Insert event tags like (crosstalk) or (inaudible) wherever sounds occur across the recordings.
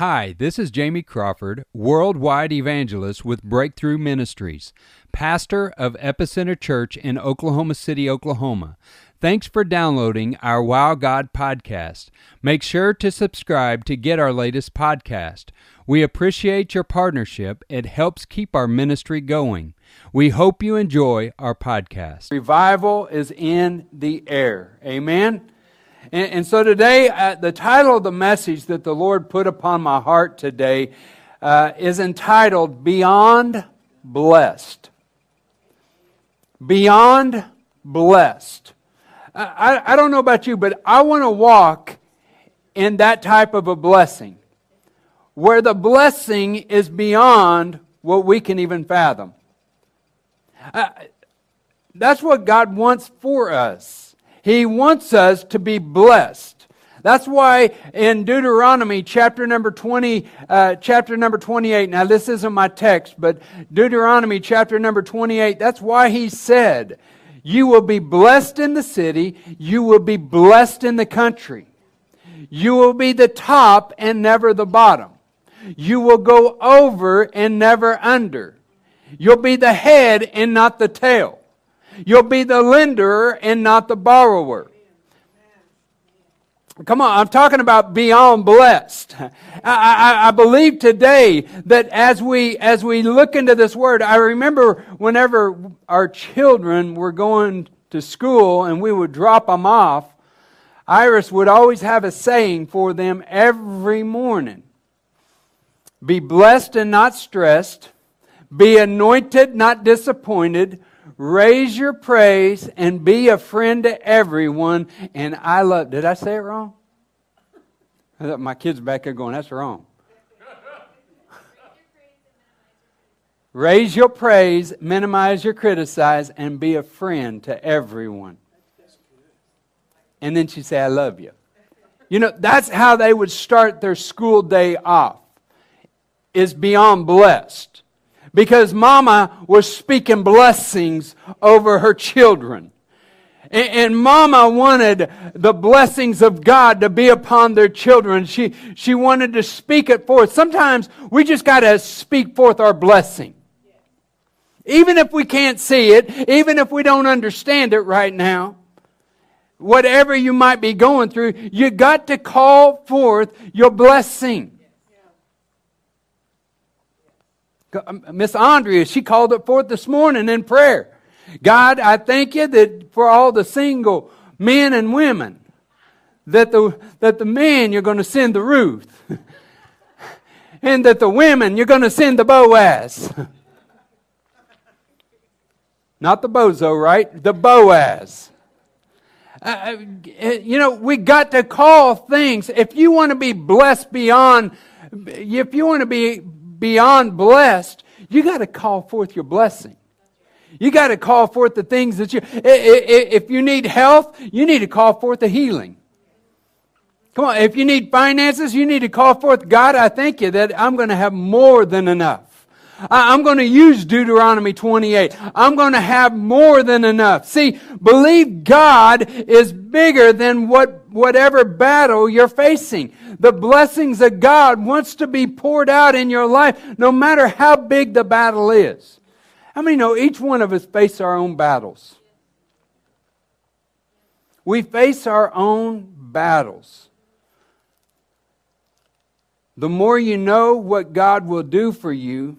Hi, this is Jamie Crawford, worldwide evangelist with Breakthrough Ministries, pastor of Epicenter Church in Oklahoma City, Oklahoma. Thanks for downloading our Wow God podcast. Make sure to subscribe to get our latest podcast. We appreciate your partnership. It helps keep our ministry going. We hope you enjoy our podcast. Revival is in the air. Amen. And, and so today, uh, the title of the message that the Lord put upon my heart today uh, is entitled Beyond Blessed. Beyond Blessed. I, I don't know about you, but I want to walk in that type of a blessing where the blessing is beyond what we can even fathom. Uh, that's what God wants for us. He wants us to be blessed. That's why in Deuteronomy chapter number 20, uh, chapter number 28, now this isn't my text, but Deuteronomy chapter number 28, that's why he said, You will be blessed in the city, you will be blessed in the country. You will be the top and never the bottom. You will go over and never under. You'll be the head and not the tail. You'll be the lender and not the borrower. Come on, I'm talking about beyond blessed. I, I, I, believe today that as we as we look into this word, I remember whenever our children were going to school and we would drop them off, Iris would always have a saying for them every morning. Be blessed and not stressed. Be anointed, not disappointed raise your praise and be a friend to everyone. And I love, did I say it wrong? My kids back there going, that's wrong. Raise your praise, minimize your criticize, and be a friend to everyone. And then she say, I love you. You know, that's how they would start their school day off, is beyond blessed because mama was speaking blessings over her children. And, mama wanted the blessings of God to be upon their children. She, she wanted to speak it forth. Sometimes we just got to speak forth our blessing. Even if we can't see it, even if we don't understand it right now, whatever you might be going through, you got to call forth your blessing. Miss Andrea, she called it forth this morning in prayer. God, I thank you that for all the single men and women, that the, that the men you're going to send the Ruth, (laughs) and that the women you're going to send the Boaz. (laughs) Not the bozo, right? The Boaz. Uh, uh, you know, we got to call things. If you want to be blessed beyond, if you want to be beyond blessed, you got to call forth your blessing. You got to call forth the things that you, if you need health, you need to call forth the healing. Come on, if you need finances, you need to call forth, God, I thank you that I'm going to have more than enough. I'm going to use Deuteronomy 28. I'm going to have more than enough. See, believe God is bigger than what, whatever battle you're facing. The blessings of God wants to be poured out in your life, no matter how big the battle is. How many know each one of us face our own battles? We face our own battles. The more you know what God will do for you,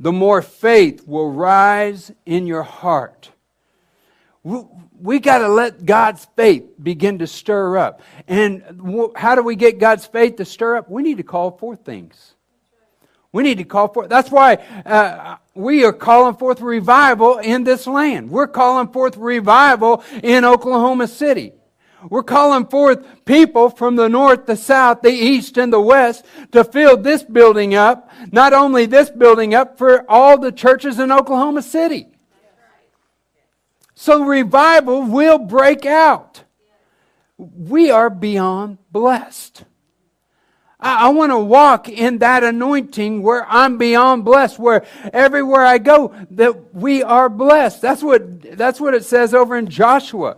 the more faith will rise in your heart. We got to let God's faith begin to stir up. And how do we get God's faith to stir up? We need to call forth things. We need to call forth. That's why uh, we are calling forth revival in this land. We're calling forth revival in Oklahoma City. We're calling forth people from the north, the south, the east, and the west to fill this building up. Not only this building up, for all the churches in Oklahoma City. So revival will break out. We are beyond blessed. I, I want to walk in that anointing where I'm beyond blessed, where everywhere I go, that we are blessed. That's what, that's what it says over in Joshua.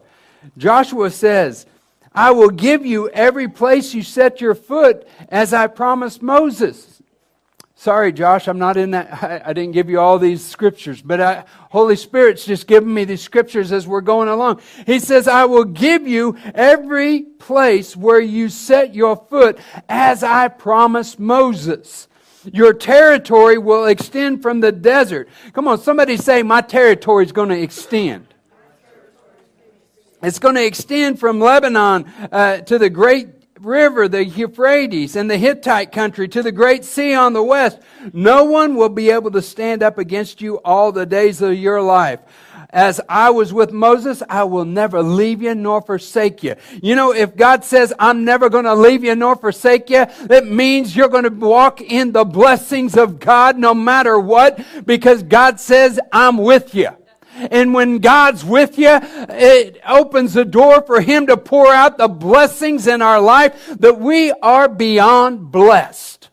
Joshua says, I will give you every place you set your foot as I promised Moses. Sorry, Josh, I'm not in that. (laughs) I, I didn't give you all these scriptures, but I, Holy Spirit's just giving me these scriptures as we're going along. He says, I will give you every place where you set your foot as I promised Moses. Your territory will extend from the desert. Come on, somebody say, My territory is going to extend. It's going to extend from Lebanon uh, to the great river, the Euphrates, and the Hittite country to the great sea on the west. No one will be able to stand up against you all the days of your life. As I was with Moses, I will never leave you nor forsake you. You know, if God says, I'm never going to leave you nor forsake you, it means you're going to walk in the blessings of God no matter what, because God says, I'm with you. And when God's with you, it opens the door for Him to pour out the blessings in our life that we are beyond blessed.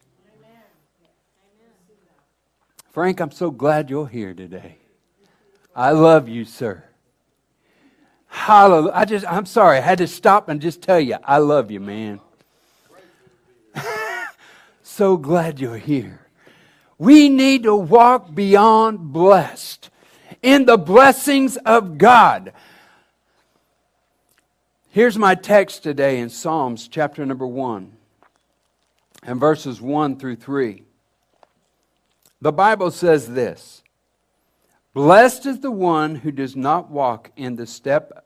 Frank, I'm so glad you're here today. I love you, sir. Hallelujah. I just, I'm sorry. I had to stop and just tell you, I love you, man. (laughs) so glad you're here. We need to walk beyond blessed in the blessings of God. Here's my text today in Psalms chapter number 1 and verses 1 through 3. The Bible says this Blessed is the one who does not walk in the step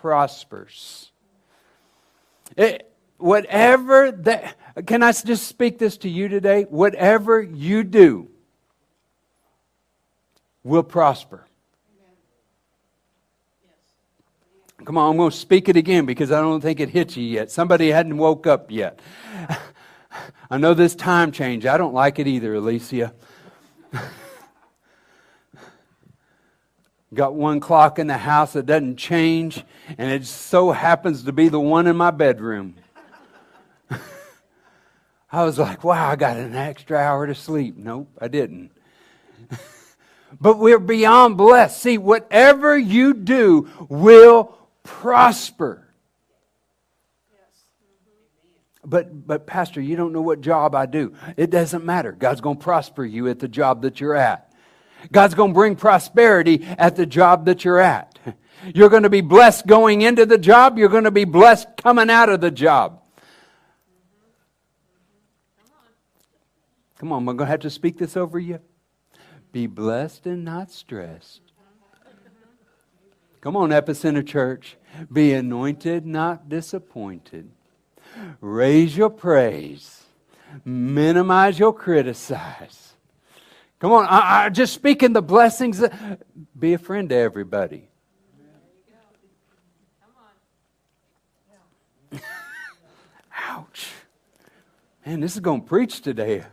prospers. It, whatever that, can I just speak this to you today? Whatever you do will prosper. Come on, I'm going to speak it again because I don't think it hit you yet. Somebody hadn't woke up yet. (laughs) I know this time change. I don't like it either, Alicia. (laughs) Got one clock in the house that doesn't change, and it so happens to be the one in my bedroom. (laughs) I was like, wow, I got an extra hour to sleep. Nope, I didn't. (laughs) but we're beyond blessed. See, whatever you do will prosper. But, but, Pastor, you don't know what job I do. It doesn't matter. God's going to prosper you at the job that you're at. God's going to bring prosperity at the job that you're at. You're going to be blessed going into the job. You're going to be blessed coming out of the job. Come on, I'm going to have to speak this over you. Be blessed and not stressed. Come on, Epicenter Church. Be anointed, not disappointed. Raise your praise. Minimize your criticize. Come on, I, I just speaking the blessings. be a friend to everybody. Ouch. Man, this is going to preach today.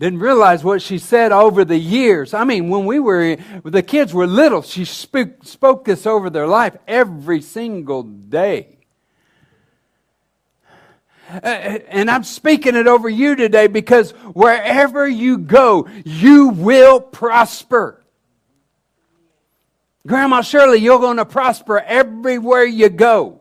Didn't realize what she said over the years. I mean, when we were, the kids were little, she spoke this over their life every single day. Uh, and I'm speaking it over you today because wherever you go, you will prosper. Grandma Shirley, you're going to prosper everywhere you go.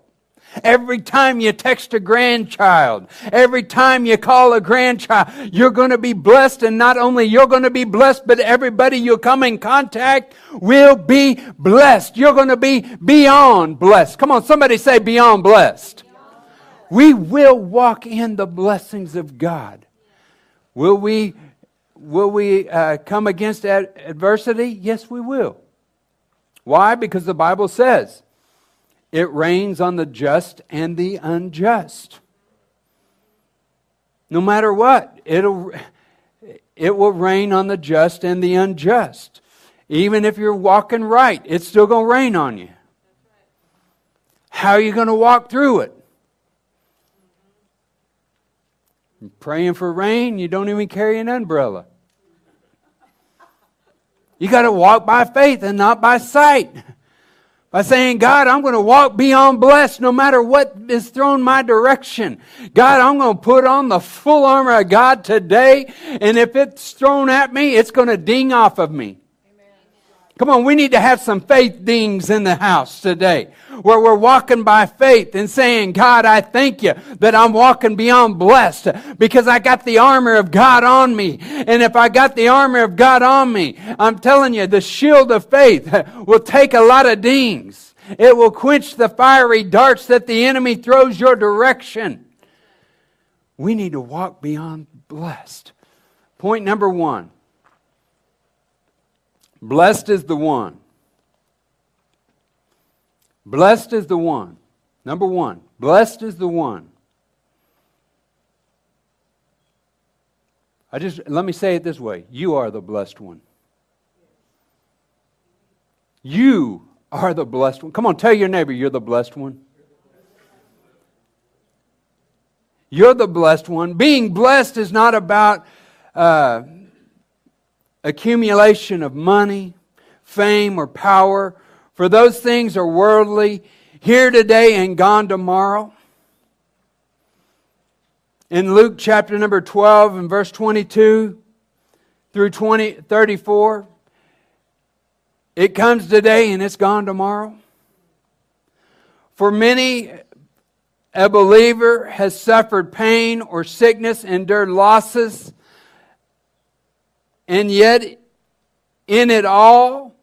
Every time you text a grandchild, every time you call a grandchild, you're going to be blessed. And not only you're going to be blessed, but everybody you come in contact will be blessed. You're going to be beyond blessed. Come on, somebody say beyond blessed we will walk in the blessings of God. Will we, will we uh, come against ad- adversity? Yes, we will. Why? Because the Bible says it rains on the just and the unjust. No matter what, it'll, it will rain on the just and the unjust. Even if you're walking right, it's still going to rain on you. How are you going to walk through it? You're praying for rain, you don't even carry an umbrella. You got to walk by faith and not by sight. By saying, God, I'm going to walk beyond blessed no matter what is thrown my direction. God, I'm going to put on the full armor of God today, and if it's thrown at me, it's going to ding off of me. Come on, we need to have some faith dings in the house today where we're walking by faith and saying, God, I thank you that I'm walking beyond blessed because I got the armor of God on me. And if I got the armor of God on me, I'm telling you, the shield of faith will take a lot of dings. It will quench the fiery darts that the enemy throws your direction. We need to walk beyond blessed. Point number one Blessed is the one. Blessed is the one. Number one, blessed is the one. I just let me say it this way you are the blessed one. You are the blessed one. Come on, tell your neighbor you're the blessed one. You're the blessed one. Being blessed is not about uh, accumulation of money, fame, or power, for those things are worldly, here today and gone tomorrow. In Luke chapter number 12 and verse 22 through 20, 34, it comes today and it's gone tomorrow. For many, a believer has suffered pain or sickness, endured losses and yet, in it all,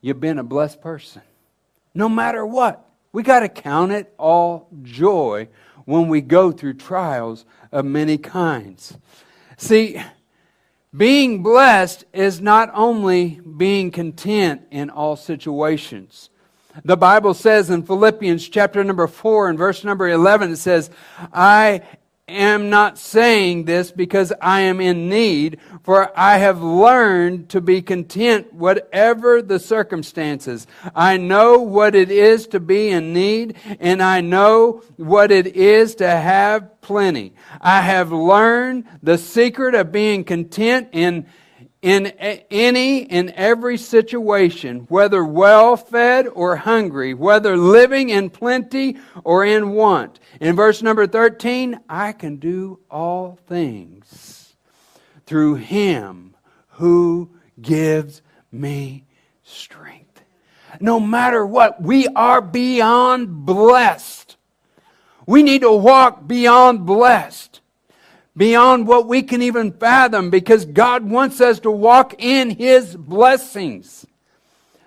you've been a blessed person. No matter what. We got to count it all joy when we go through trials of many kinds. See, being blessed is not only being content in all situations. The Bible says in Philippians chapter number 4 and verse number 11, it says, I am not saying this because I am in need, for I have learned to be content whatever the circumstances. I know what it is to be in need, and I know what it is to have plenty. I have learned the secret of being content in in any and every situation, whether well fed or hungry, whether living in plenty or in want. In verse number 13, I can do all things through him who gives me strength. No matter what, we are beyond blessed. We need to walk beyond blessed beyond what we can even fathom because God wants us to walk in His blessings.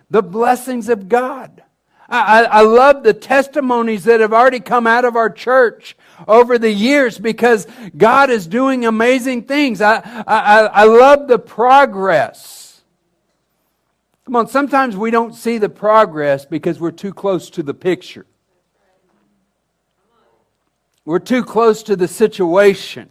The blessings of God. I, I, love the testimonies that have already come out of our church over the years because God is doing amazing things. I, I, I love the progress. Come on, sometimes we don't see the progress because we're too close to the picture. We're too close to the situation.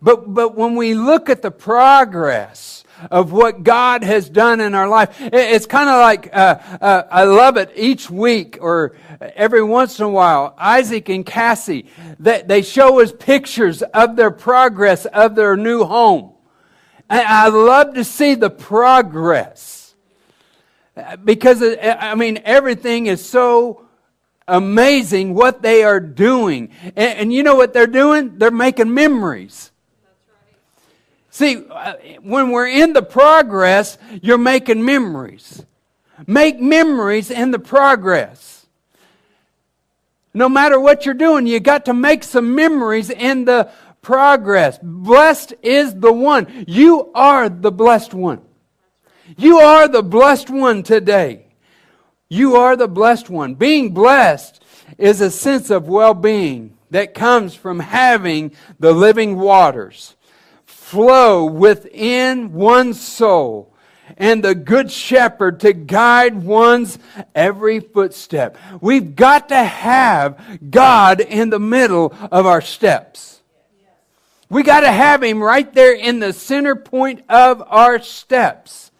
But, but when we look at the progress of what God has done in our life, it's kind of like, uh, uh, I love it each week or every once in a while, Isaac and Cassie, they, they show us pictures of their progress of their new home. And I love to see the progress because, uh, I mean, everything is so amazing what they are doing. And, and you know what they're doing? They're making memories. See, uh, when we're in the progress, you're making memories. Make memories in the progress. No matter what you're doing, you got to make some memories in the progress. Blessed is the one. You are the blessed one. You are the blessed one today. You are the blessed one. Being blessed is a sense of well being that comes from having the living waters flow within one's soul and the good shepherd to guide one's every footstep. We've got to have God in the middle of our steps. We got to have him right there in the center point of our steps.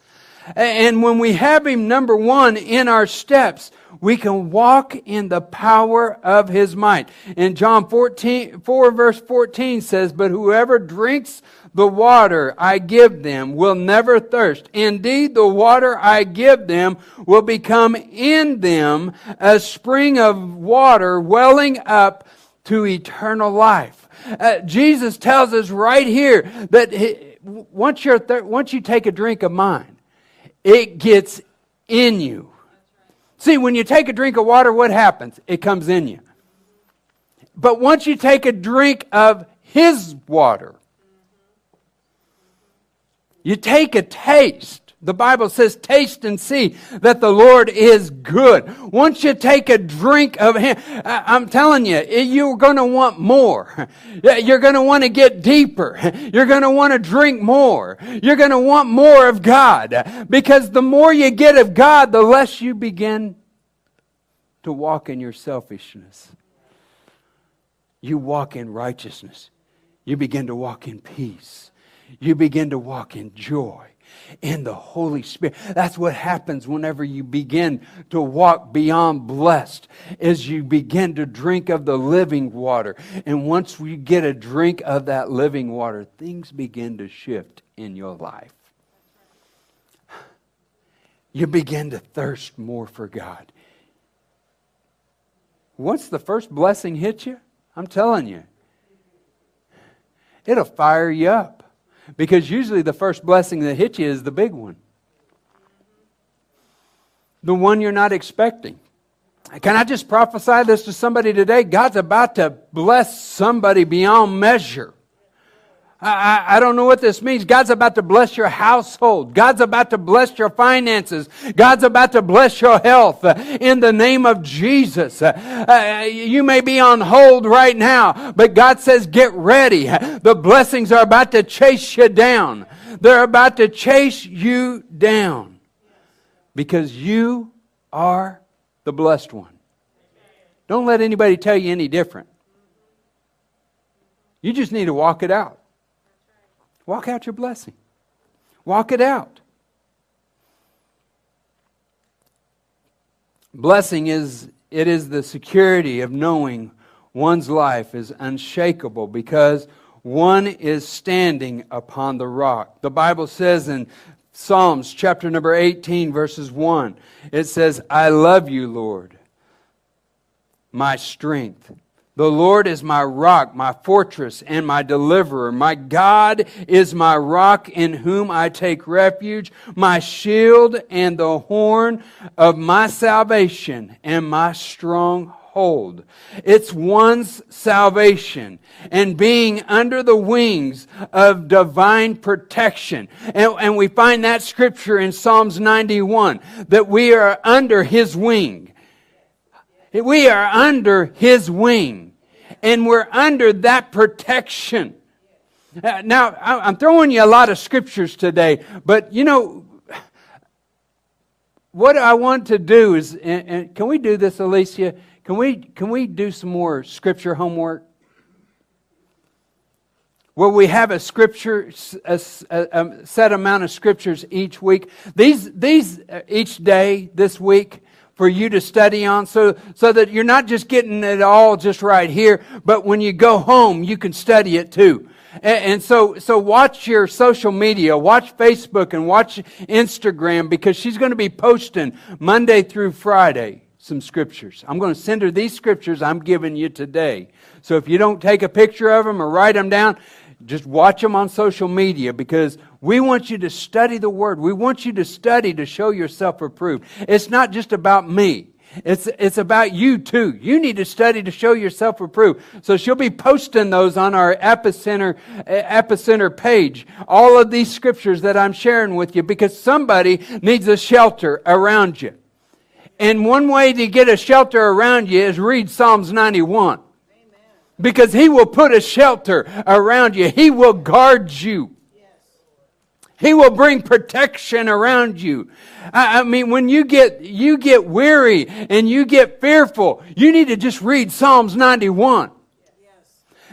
And when we have him number one in our steps, We can walk in the power of his might. In John 14, 4 verse 14 says, But whoever drinks the water I give them will never thirst. Indeed, the water I give them will become in them a spring of water welling up to eternal life. Uh, Jesus tells us right here that he, once, you're thir- once you take a drink of mine, it gets in you. See, when you take a drink of water, what happens? It comes in you. But once you take a drink of His water, you take a taste. The Bible says, taste and see that the Lord is good. Once you take a drink of Him, I'm telling you, you're going to want more. You're going to want to get deeper. You're going to want to drink more. You're going to want more of God. Because the more you get of God, the less you begin to walk in your selfishness. You walk in righteousness. You begin to walk in peace you begin to walk in joy in the Holy Spirit. That's what happens whenever you begin to walk beyond blessed, is you begin to drink of the living water. And once we get a drink of that living water, things begin to shift in your life. You begin to thirst more for God. Once the first blessing hits you, I'm telling you, it'll fire you up. Because usually the first blessing that hits you is the big one, the one you're not expecting. Can I just prophesy this to somebody today? God's about to bless somebody beyond measure. I, I, don't know what this means. God's about to bless your household. God's about to bless your finances. God's about to bless your health in the name of Jesus. Uh, you may be on hold right now, but God says, get ready. The blessings are about to chase you down. They're about to chase you down because you are the blessed one. Don't let anybody tell you any different. You just need to walk it out. Walk out your blessing. Walk it out. Blessing is it is the security of knowing one's life is unshakable because one is standing upon the rock. The Bible says in Psalms chapter number 18 verses 1, it says, "I love you, Lord, my strength." The Lord is my rock, my fortress, and my deliverer. My God is my rock in whom I take refuge, my shield and the horn of my salvation and my stronghold. It's one's salvation and being under the wings of divine protection. And, and we find that scripture in Psalms 91 that we are under his wing. We are under his wing and we're under that protection. Uh, now, I'm throwing you a lot of scriptures today, but you know, what I want to do is, and, and can we do this, Alicia? Can we, can we do some more scripture homework? Where we have a scripture, a, a, set amount of scriptures each week. These, these uh, each day this week for you to study on so, so that you're not just getting it all just right here, but when you go home, you can study it too. And, so, so watch your social media, watch Facebook and watch Instagram because she's going to be posting Monday through Friday some scriptures. I'm going to send her these scriptures I'm giving you today. So if you don't take a picture of them or write them down, just watch them on social media because we want you to study the Word. We want you to study to show yourself approved. It's not just about me. It's, it's about you too. You need to study to show yourself approved. So she'll be posting those on our epicenter, epicenter page. All of these scriptures that I'm sharing with you because somebody needs a shelter around you. And one way to get a shelter around you is read Psalms 91 because he will put a shelter around you. He will guard you. He will bring protection around you. I, mean, when you get, you get weary and you get fearful, you need to just read Psalms 91.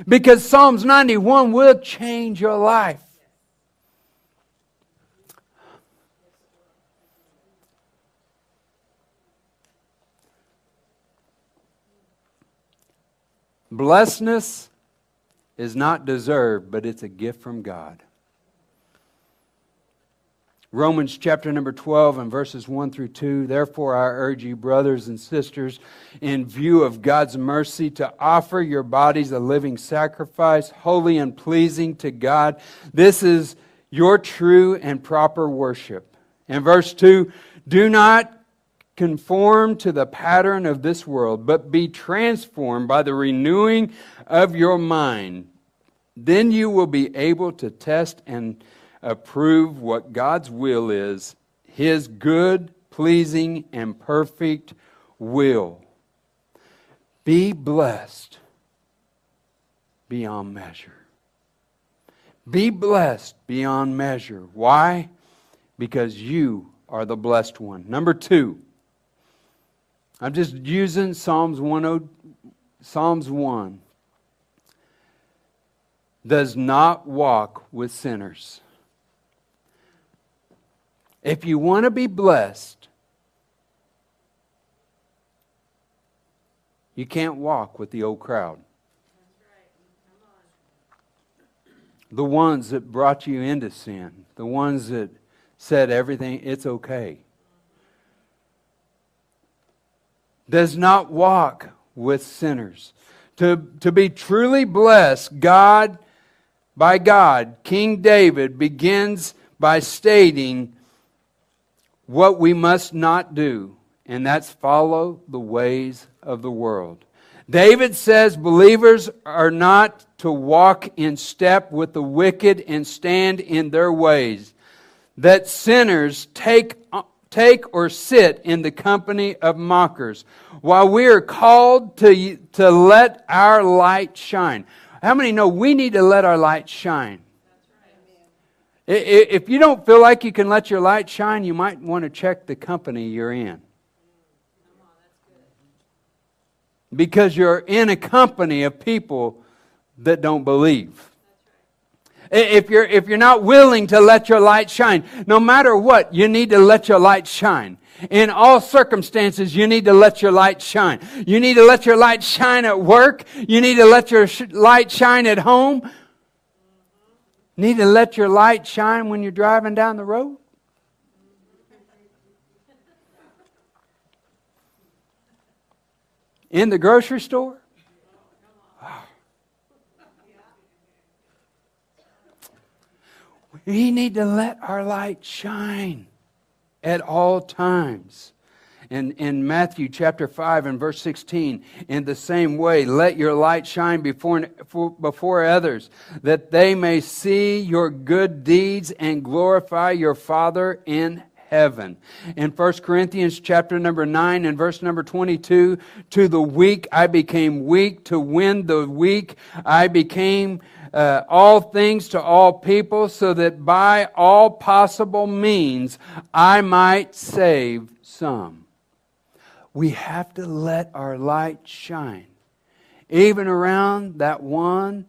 Because Psalms 91 will change your life. Blessedness is not deserved, but it's a gift from God. Romans chapter number 12 and verses 1 through 2. Therefore, I urge you, brothers and sisters, in view of God's mercy, to offer your bodies a living sacrifice, holy and pleasing to God. This is your true and proper worship. And verse 2 Do not conform to the pattern of this world, but be transformed by the renewing of your mind. Then you will be able to test and approve what God's will is, His good, pleasing, and perfect will. Be blessed beyond measure. Be blessed beyond measure. Why? Because you are the blessed one. Number two, I'm just using Psalms 1, Psalms 1. Does not walk with sinners. If you want to be blessed, you can't walk with the old crowd. The ones that brought you into sin, the ones that said everything, it's okay. Does not walk with sinners. To, to be truly blessed, God, by God, King David begins by stating what we must not do, and that's follow the ways of the world. David says believers are not to walk in step with the wicked and stand in their ways, that sinners take, take or sit in the company of mockers, while we are called to, to let our light shine. How many know we need to let our light shine? If you don't feel like you can let your light shine, you might want to check the company you're in. Because you're in a company of people that don't believe. If you're, if you're not willing to let your light shine, no matter what, you need to let your light shine. In all circumstances, you need to let your light shine. You need to let your light shine at work. You need to let your light shine at home. Need to let your light shine when you're driving down the road? In the grocery store? We need to let our light shine at all times in, in Matthew chapter 5 and verse 16, in the same way, let your light shine before, before others, that they may see your good deeds and glorify your Father in heaven. In 1 Corinthians chapter number 9 and verse number 22, to the weak I became weak, to win the weak I became uh, all things to all people, so that by all possible means I might save some we have to let our light shine, even around that one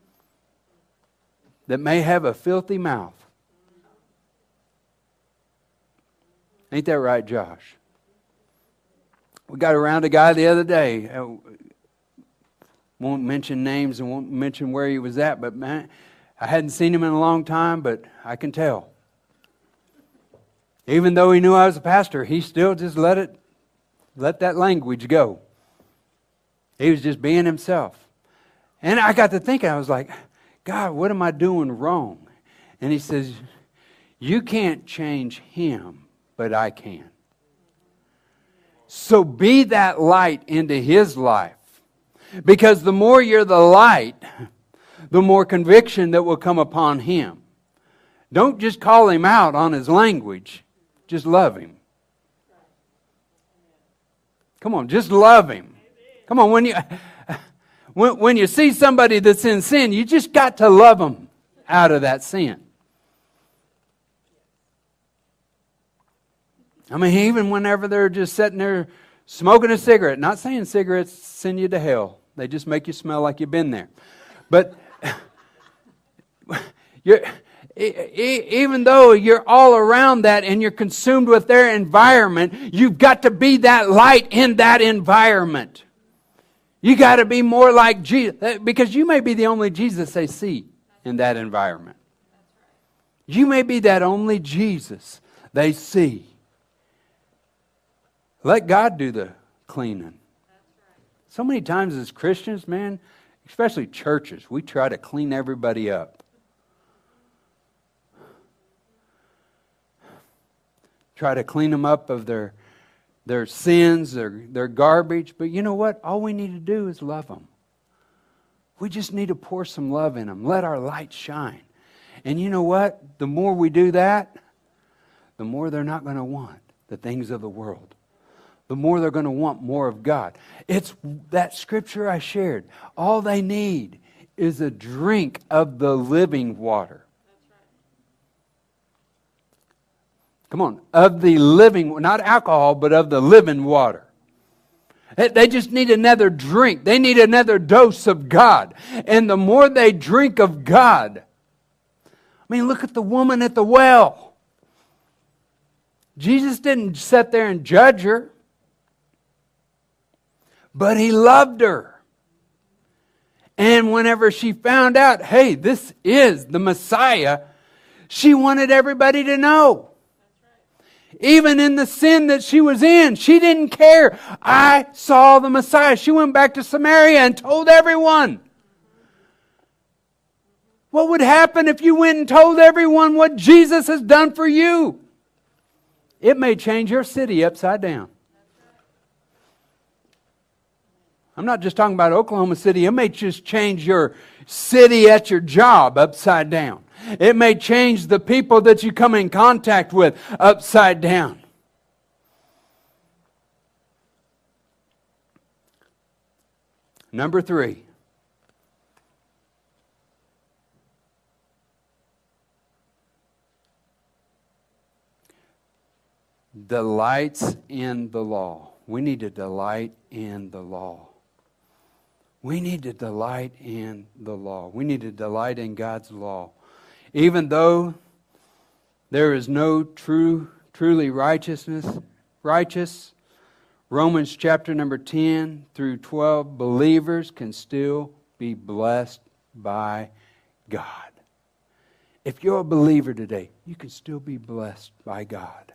that may have a filthy mouth. Ain't that right, Josh? We got around a guy the other day. Won't mention names and won't mention where he was at, but man, I hadn't seen him in a long time, but I can tell. Even though he knew I was a pastor, he still just let it let that language go. He was just being himself. And I got to thinking, I was like, God, what am I doing wrong? And he says, You can't change him, but I can. So be that light into his life. Because the more you're the light, the more conviction that will come upon him. Don't just call him out on his language, just love him. Come on, just love him. Come on, when you (laughs) when, when you see somebody that's in sin, you just got to love them out of that sin. I mean, even whenever they're just sitting there smoking a cigarette, not saying cigarettes send you to hell, they just make you smell like you've been there. But (laughs) even though you're all around that and you're consumed with their environment, you've got to be that light in that environment. You got to be more like Jesus uh, because you may be the only Jesus they see in that environment. You may be that only Jesus they see. Let God do the cleaning. So many times as Christians, man, especially churches, we try to clean everybody up. Try to clean them up of their, their sins, their, their garbage. But you know what? All we need to do is love them. We just need to pour some love in them. Let our light shine. And you know what? The more we do that, the more they're not going to want the things of the world. The more they're going to want more of God. It's that scripture I shared. All they need is a drink of the living water. Come on, of the living, not alcohol, but of the living water. They just need another drink. They need another dose of God. And the more they drink of God, I mean, look at the woman at the well. Jesus didn't sit there and judge her, but he loved her. And whenever she found out, hey, this is the Messiah, she wanted everybody to know. Even in the sin that she was in, she didn't care. I saw the Messiah. She went back to Samaria and told everyone. What would happen if you went and told everyone what Jesus has done for you? It may change your city upside down. I'm not just talking about Oklahoma City. It may just change your city at your job upside down. It may change the people that you come in contact with upside down. Number three, delights in the law. We need to delight in the law. We need to delight in the law. We need to delight in God's law. Even though there is no true truly righteousness righteous Romans chapter number 10 through 12 believers can still be blessed by God. If you're a believer today, you can still be blessed by God.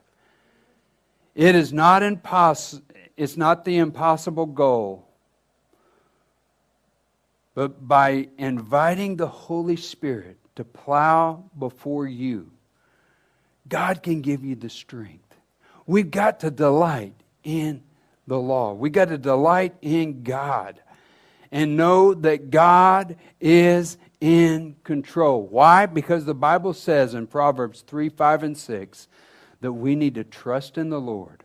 It is not impossible, it's not the impossible goal. But by inviting the Holy Spirit to plow before you, God can give you the strength. We've got to delight in the law. We've got to delight in God and know that God is in control. Why? Because the Bible says in Proverbs 3 5 and 6 that we need to trust in the Lord.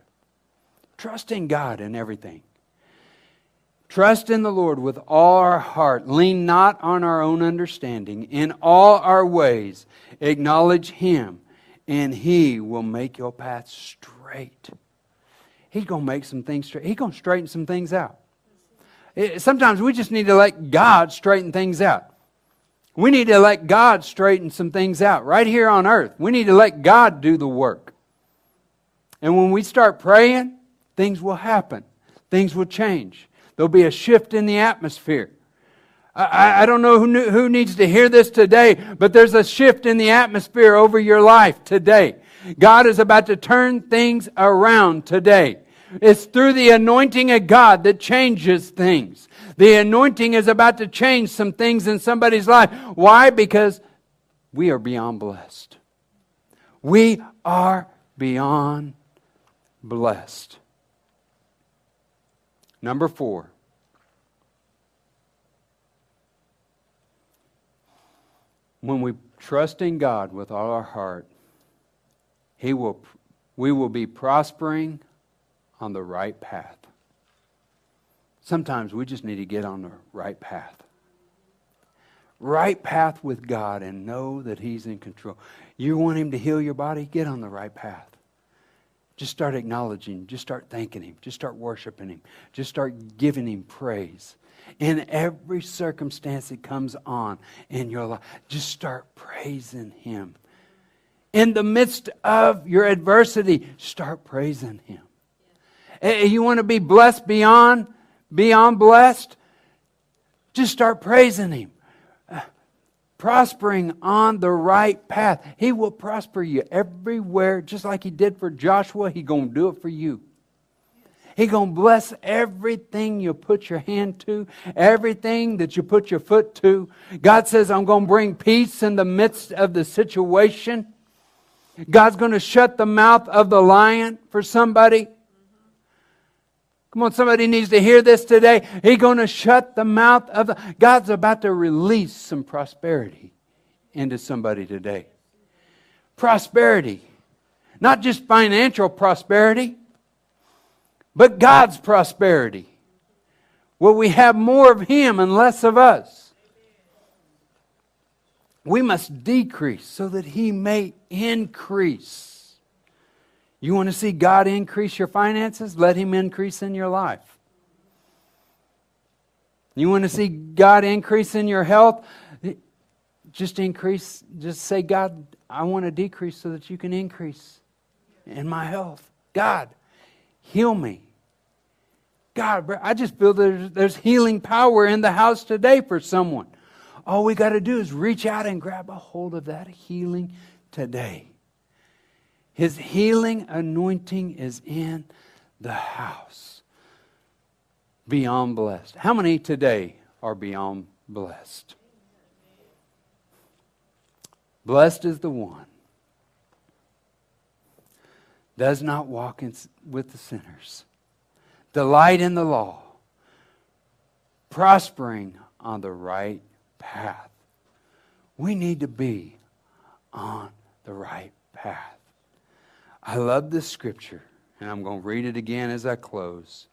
Trust in God in everything. Trust in the Lord with all our heart. Lean not on our own understanding. In all our ways, acknowledge Him, and He will make your path straight. He's going to make some things straight. He's going to straighten some things out. Sometimes we just need to let God straighten things out. We need to let God straighten some things out right here on earth. We need to let God do the work. And when we start praying, things will happen, things will change. There'll be a shift in the atmosphere. I, I don't know who, who needs to hear this today, but there's a shift in the atmosphere over your life today. God is about to turn things around today. It's through the anointing of God that changes things. The anointing is about to change some things in somebody's life. Why? Because we are beyond blessed. We are beyond blessed. Number four. When we trust in God with all our heart, He will, we will be prospering on the right path. Sometimes we just need to get on the right path. Right path with God and know that He's in control. You want Him to heal your body? Get on the right path. Just start acknowledging, just start thanking Him, just start worshiping Him, just start giving Him praise. In every circumstance that comes on in your life, just start praising Him. In the midst of your adversity, start praising Him. Eh, eh, you want to be blessed beyond, beyond blessed? Just start praising Him. Prospering on the right path. He will prosper you everywhere, just like He did for Joshua. He to do it for you. He to bless everything you put your hand to, everything that you put your foot to. God says, I'm to bring peace in the midst of the situation. God's to shut the mouth of the lion for somebody. Come on, somebody needs to hear this today. He's going to shut the mouth of the. God's about to release some prosperity into somebody today. Prosperity. Not just financial prosperity, but God's prosperity. Will we have more of Him and less of us? We must decrease so that He may increase. You want to see God increase your finances? Let Him increase in your life. You want to see God increase in your health? Just increase, just say, God, I want to decrease so that you can increase in my health. God, heal me. God, I just feel there's, there's healing power in the house today for someone. All we got to do is reach out and grab a hold of that healing today. His healing anointing is in the house. Beyond blessed. How many today are beyond blessed? Blessed is the one does not walk in, with the sinners delight in the law, prospering on the right path. We need to be on the right path. I love this scripture, and I'm going to read it again as I close.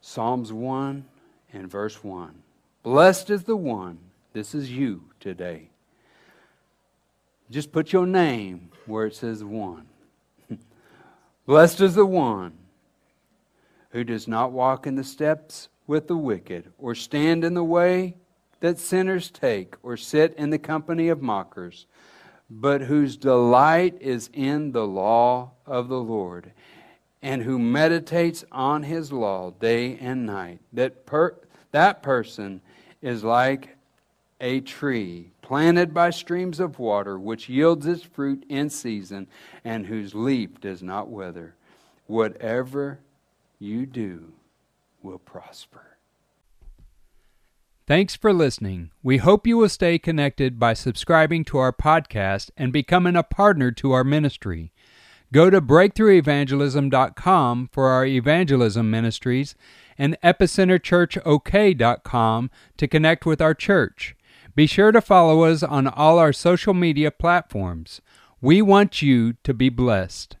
Psalms 1 and verse 1. Blessed is the one, this is you today. Just put your name where it says one. (laughs) Blessed is the one who does not walk in the steps with the wicked, or stand in the way that sinners take, or sit in the company of mockers, but whose delight is in the law of the Lord, and who meditates on his law day and night. That, per- that person is like a tree planted by streams of water, which yields its fruit in season, and whose leaf does not wither. Whatever you do will prosper. Thanks for listening. We hope you will stay connected by subscribing to our podcast and becoming a partner to our ministry. Go to breakthroughevangelism.com for our evangelism ministries and epicenterchurchok.com to connect with our church. Be sure to follow us on all our social media platforms. We want you to be blessed.